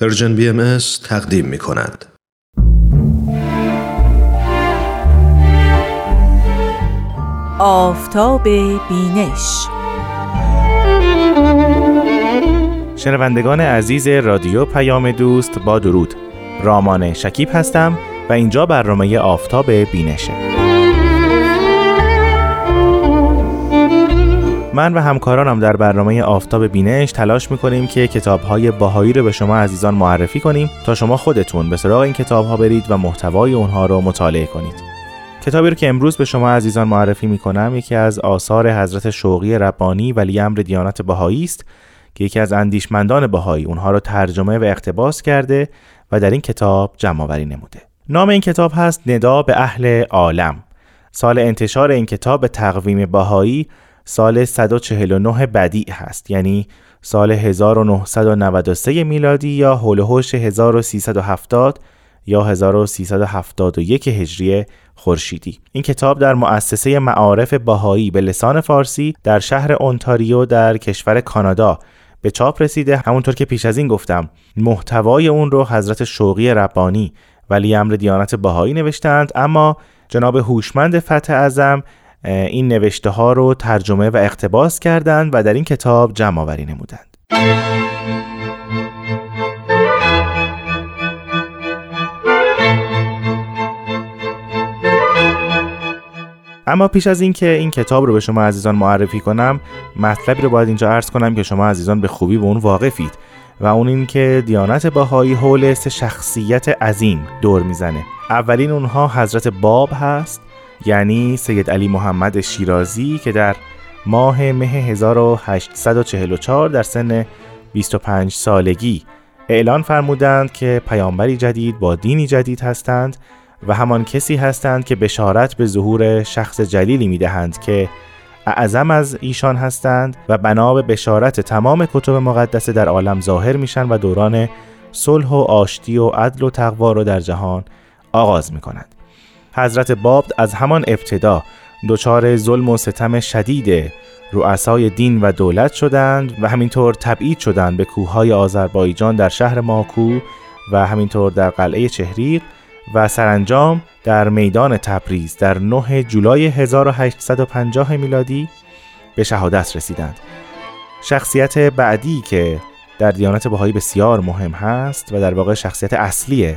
Persian BM تقدیم می کند. آفتاب بینش. شنوندگان عزیز رادیو پیام دوست با درود. رامان شکیب هستم و اینجا برنامه آفتاب بینشه. من و همکارانم در برنامه آفتاب بینش تلاش می‌کنیم که کتابهای بهایی رو به شما عزیزان معرفی کنیم تا شما خودتون به سراغ این کتابها برید و محتوای اونها رو مطالعه کنید. کتابی رو که امروز به شما عزیزان معرفی می‌کنم یکی از آثار حضرت شوقی ربانی ولی امر دیانت بهایی است که یکی از اندیشمندان بهایی اونها رو ترجمه و اقتباس کرده و در این کتاب جمع آوری نموده. نام این کتاب هست ندا به اهل عالم. سال انتشار این کتاب به تقویم بهایی سال 149 بدیع هست. یعنی سال 1993 میلادی یا حول 1370 یا 1371 هجری خورشیدی. این کتاب در مؤسسه معارف باهایی به لسان فارسی در شهر اونتاریو در کشور کانادا به چاپ رسیده. همونطور که پیش از این گفتم محتوای اون رو حضرت شوقی ربانی ولی امر دیانت باهایی نوشتند. اما جناب هوشمند فتح اعظم این نوشته ها رو ترجمه و اقتباس کردند و در این کتاب جمع آوری نمودند. اما پیش از اینکه این کتاب رو به شما عزیزان معرفی کنم مطلبی رو باید اینجا عرض کنم که شما عزیزان به خوبی به اون واقفید و اون این که دیانت باهایی حول سه شخصیت عظیم دور می‌زنه اولین اونها حضرت باب هست یعنی سید علی محمد شیرازی که در ماه مه 1844 در سن 25 سالگی اعلان فرمودند که پیامبری جدید با دینی جدید هستند و همان کسی هستند که بشارت به ظهور شخص جلیلی می دهند که اعظم از ایشان هستند و بنا به بشارت تمام کتب مقدسه در عالم ظاهر میشن و دوران صلح و آشتی و عدل و تقوا رو در جهان آغاز می کنند. حضرت باب از همان ابتدا دچار ظلم و ستم شدید رؤسای دین و دولت شدند و همینطور تبعید شدند به کوههای آذربایجان در شهر ماکو و همینطور در قلعه چهریق و سرانجام در میدان تبریز در 9 جولای 1850 میلادی به شهادت رسیدند. شخصیت بعدی که در دیانت بهایی بسیار مهم هست و در واقع شخصیت اصلی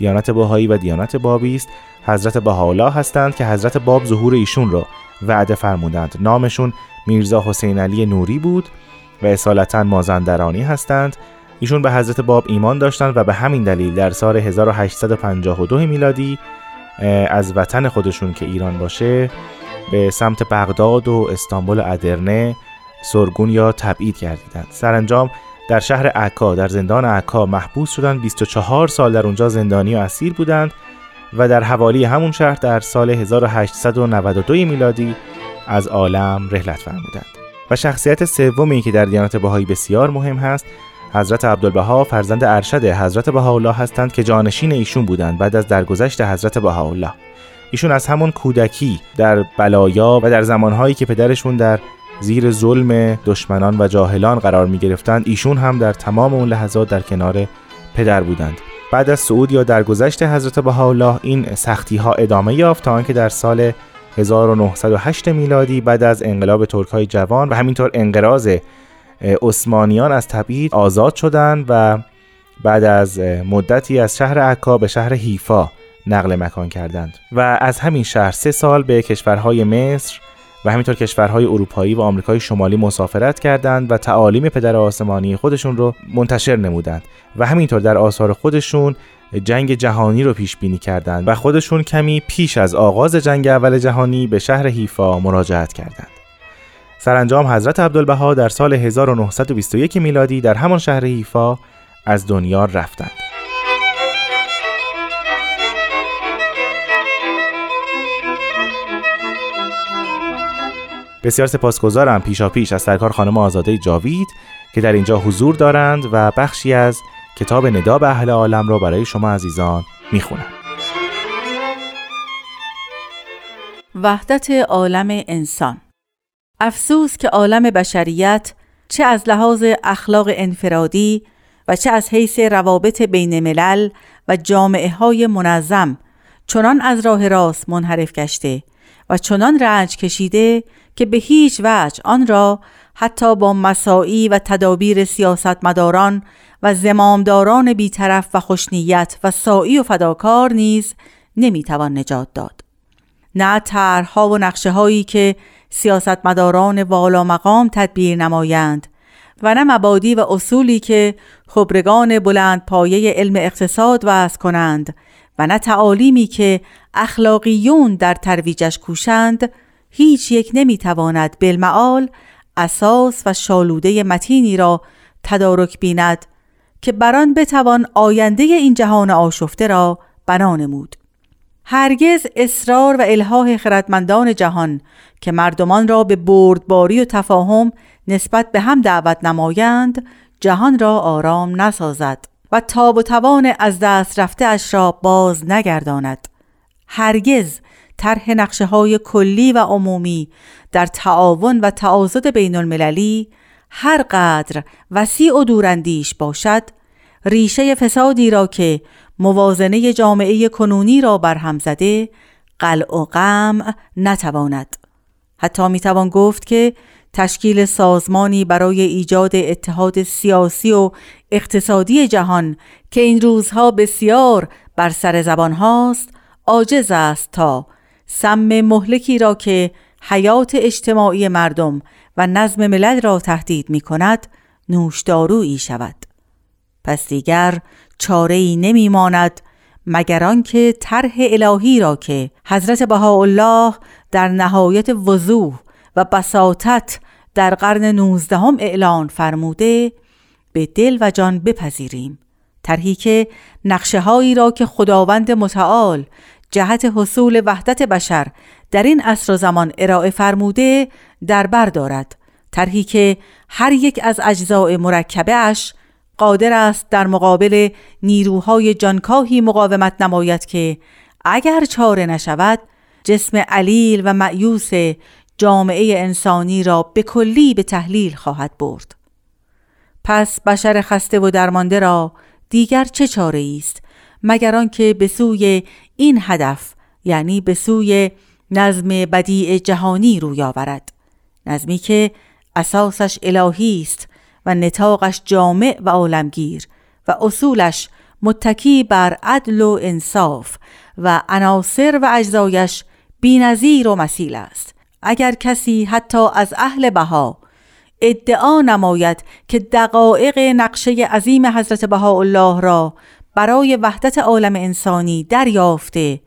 دیانت بهایی و دیانت بابی است. حضرت بهاءالله هستند که حضرت باب ظهور ایشون را وعده فرمودند. نامشون میرزا حسین علی نوری بود و اصالتا مازندرانی هستند. ایشون به حضرت باب ایمان داشتند و به همین دلیل در سال 1852 میلادی از وطن خودشون که ایران باشه به سمت بغداد و استانبول ادرنه سرگون یا تبعید گردیدند. سرانجام در شهر عکا در زندان عکا محبوس شدند 24 سال در اونجا زندانی و اسیر بودند و در حوالی همون شهر در سال 1892 میلادی از عالم رحلت فرمودند. و شخصیت سومی که در دیانت بهایی بسیار مهم هست حضرت عبدالبها فرزند ارشد حضرت بهاءالله هستند که جانشین ایشون بودند بعد از درگذشت حضرت بهاءالله. ایشون از همون کودکی در بلایا و در زمانهایی که پدرشون در زیر ظلم دشمنان و جاهلان قرار می گرفتند ایشون هم در تمام اون لحظات در کنار پدر بودند. بعد از صعود یا درگذشت حضرت بهاءالله این سختی ها ادامه یافت تا آنکه در سال 1908 میلادی بعد از انقلاب ترک های جوان و همینطور انقراض عثمانیان از تبعید آزاد شدند و بعد از مدتی از شهر عکا به شهر حیفا نقل مکان کردند. و از همین شهر سه سال به کشورهای مصر و همینطور کشورهای اروپایی و آمریکای شمالی مسافرت کردند و تعالیم پدر آسمانی خودشون رو منتشر نمودند و همینطور در آثار خودشون جنگ جهانی رو پیش بینی کردند و خودشون کمی پیش از آغاز جنگ اول جهانی به شهر حیفا مراجعت کردند. سرانجام حضرت عبدالبها در سال 1921 میلادی در همان شهر حیفا از دنیا رفتند. بسیار سپاسگزارم پیشا پیش از سرکار خانم آزاده جاوید که در اینجا حضور دارند و بخشی از کتاب ندا به اهل عالم را برای شما عزیزان می‌خونم. وحدت عالم انسان. افسوس که عالم بشریت چه از لحاظ اخلاق انفرادی و چه از حیث روابط بین ملل و جامعه های منظم چنان از راه راست منحرف گشته و چنان رنج کشیده که به هیچ وجه آن را حتی با مساعی و تدابیر سیاستمداران و زمامداران بیطرف و خوشنیت و سائی و فداکار نیز نمی‌توان نجات داد. نه طرحها و نقشه هایی که سیاستمداران والا مقام تدبیر نمایند و نه مبادی و اصولی که خبرگان بلند پایه علم اقتصاد وضع کنند و نه تعالیمی که اخلاقیون در ترویجش کوشند هیچ یک نمی‌تواند بالمعال اساس و شالوده متینی را تدارک بیند که بران بتوان آینده این جهان آشفته را بنا نمود. هرگز اصرار و الهاه خردمندان جهان که مردمان را به بردباری و تفاهم نسبت به هم دعوت نمایند جهان را آرام نسازد و تاب و توان از دست رفته اش را باز نگرداند. هرگز طرح نقشه های کلی و عمومی در تعاون و تعاضد بین المللی هر قدر وسیع و دوراندیش باشد ریشه فسادی را که موازنه جامعه کنونی را برهم زده قلع و غم نتواند. حتی می‌توان گفت که تشکیل سازمانی برای ایجاد اتحاد سیاسی و اقتصادی جهان که این روزها بسیار بر سر زبان هاست عاجز است تا سم مهلکی را که حیات اجتماعی مردم و نظم ملل را تهدید می کند نوشدارویی شود. پس دیگر چاره ای نمی ماند مگر آنکه طرح الهی را که حضرت بهاءالله در نهایت وضوح و بساطت در قرن نوزدهم اعلان فرموده به دل و جان بپذیریم. طرحی که نقشه هایی را که خداوند متعال جهت حصول وحدت بشر در این عصر و زمان ارائه فرموده در بر دارد. طرحی که هر یک از اجزاء مرکبه قادر است در مقابل نیروهای جانکاهی مقاومت نماید که اگر چاره نشود جسم علیل و معیوس جامعه انسانی را به کلی به تحلیل خواهد برد. پس بشر خسته و درمانده را دیگر چه چاره است؟ مگر آنکه به سوی این هدف یعنی به سوی نظم بدیع جهانی روی آورد. نظمی که اساسش الهی است و نتاقش جامع و عالمگیر و اصولش متکی بر عدل و انصاف و عناصر و اجزایش بینظیر و مسیل است. اگر کسی حتی از اهل بها ادعا نماید که دقایق نقشه عظیم حضرت بهاءالله را برای وحدت عالم انسانی دریافته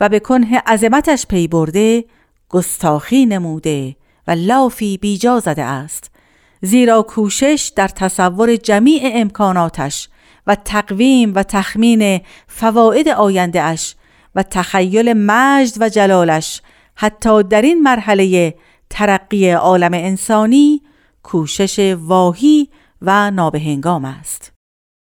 و به کنه عظمتش پی برده گستاخی نموده و لافی بیجا زده است. زیرا کوشش در تصور جمیع امکاناتش و تقویم و تخمین فواید آینده اش و تخیل مجد و جلالش حتی در این مرحله ترقی عالم انسانی کوشش واهی و نابهنگام است.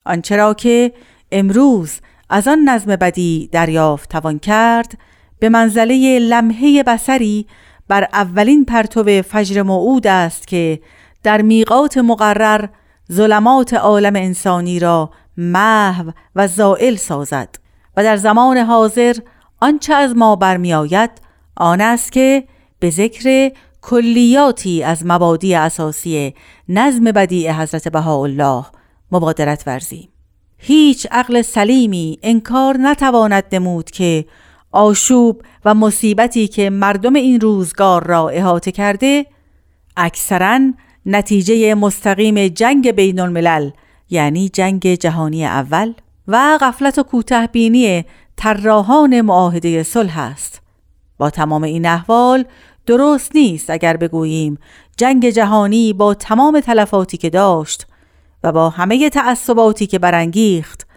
آنچه را که امروز از آن نظم بدی دریافت توان کرد به منزله لمحه بسری بر اولین پرتو فجر موعود است که در میقات مقرر ظلمات عالم انسانی را محو و زائل سازد و در زمان حاضر آنچه از ما برمیآید آن است که به ذکر کلیاتی از مبادی اساسی نظم بدیع حضرت بهاءالله مبادرت ورزیم. هیچ عقل سلیمی انکار نتواند نمود که آشوب و مصیبتی که مردم این روزگار را احاطه کرده اکثرا نتیجه مستقیم جنگ بین الملل یعنی جنگ جهانی اول و غفلت و کوته بینی طراحان معاهده صلح است. با تمام این احوال درست نیست اگر بگوییم جنگ جهانی با تمام تلفاتی که داشت و با همه تعصباتی که برانگیخت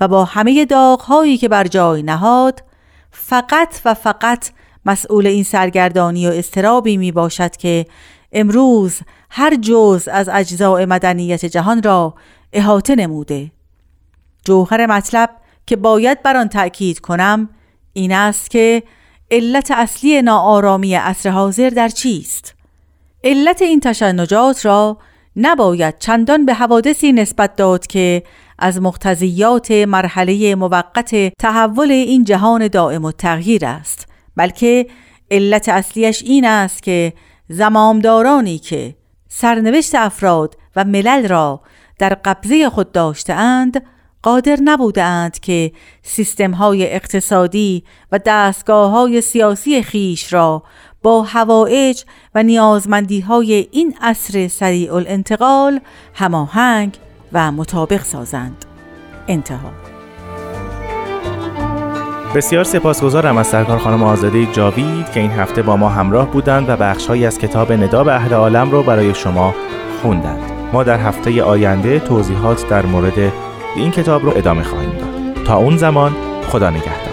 و با همه داغهایی که بر جای نهاد فقط و فقط مسئول این سرگردانی و استرابی می باشد که امروز هر جز از اجزاء مدنیت جهان را احاطه نموده. جوهر مطلب که باید بر آن تأکید کنم این است که علت اصلی ناآرامی عصر حاضر در چیست؟ علت این تشنجات را نباید چندان به حوادثی نسبت داد که از مقتضیات مرحله موقت تحول این جهان دائم و تغییر است بلکه علت اصلیش این است که زمامدارانی که سرنوشت افراد و ملل را در قبضه خود داشتهاند قادر نبودند که سیستم های اقتصادی و دستگاه های سیاسی خیش را با هوایج و نیازمندی های این عصر سریع الانتقال هماهنگ و مطابق سازند. انتها. بسیار سپاسگزارم از سرکار خانم آزاده جاوید که این هفته با ما همراه بودند و بخشهایی از کتاب نداب اهل عالم رو برای شما خوندند. ما در هفته آینده توضیحات در مورد این کتاب رو ادامه خواهیم داد. تا اون زمان خدا نگهدار.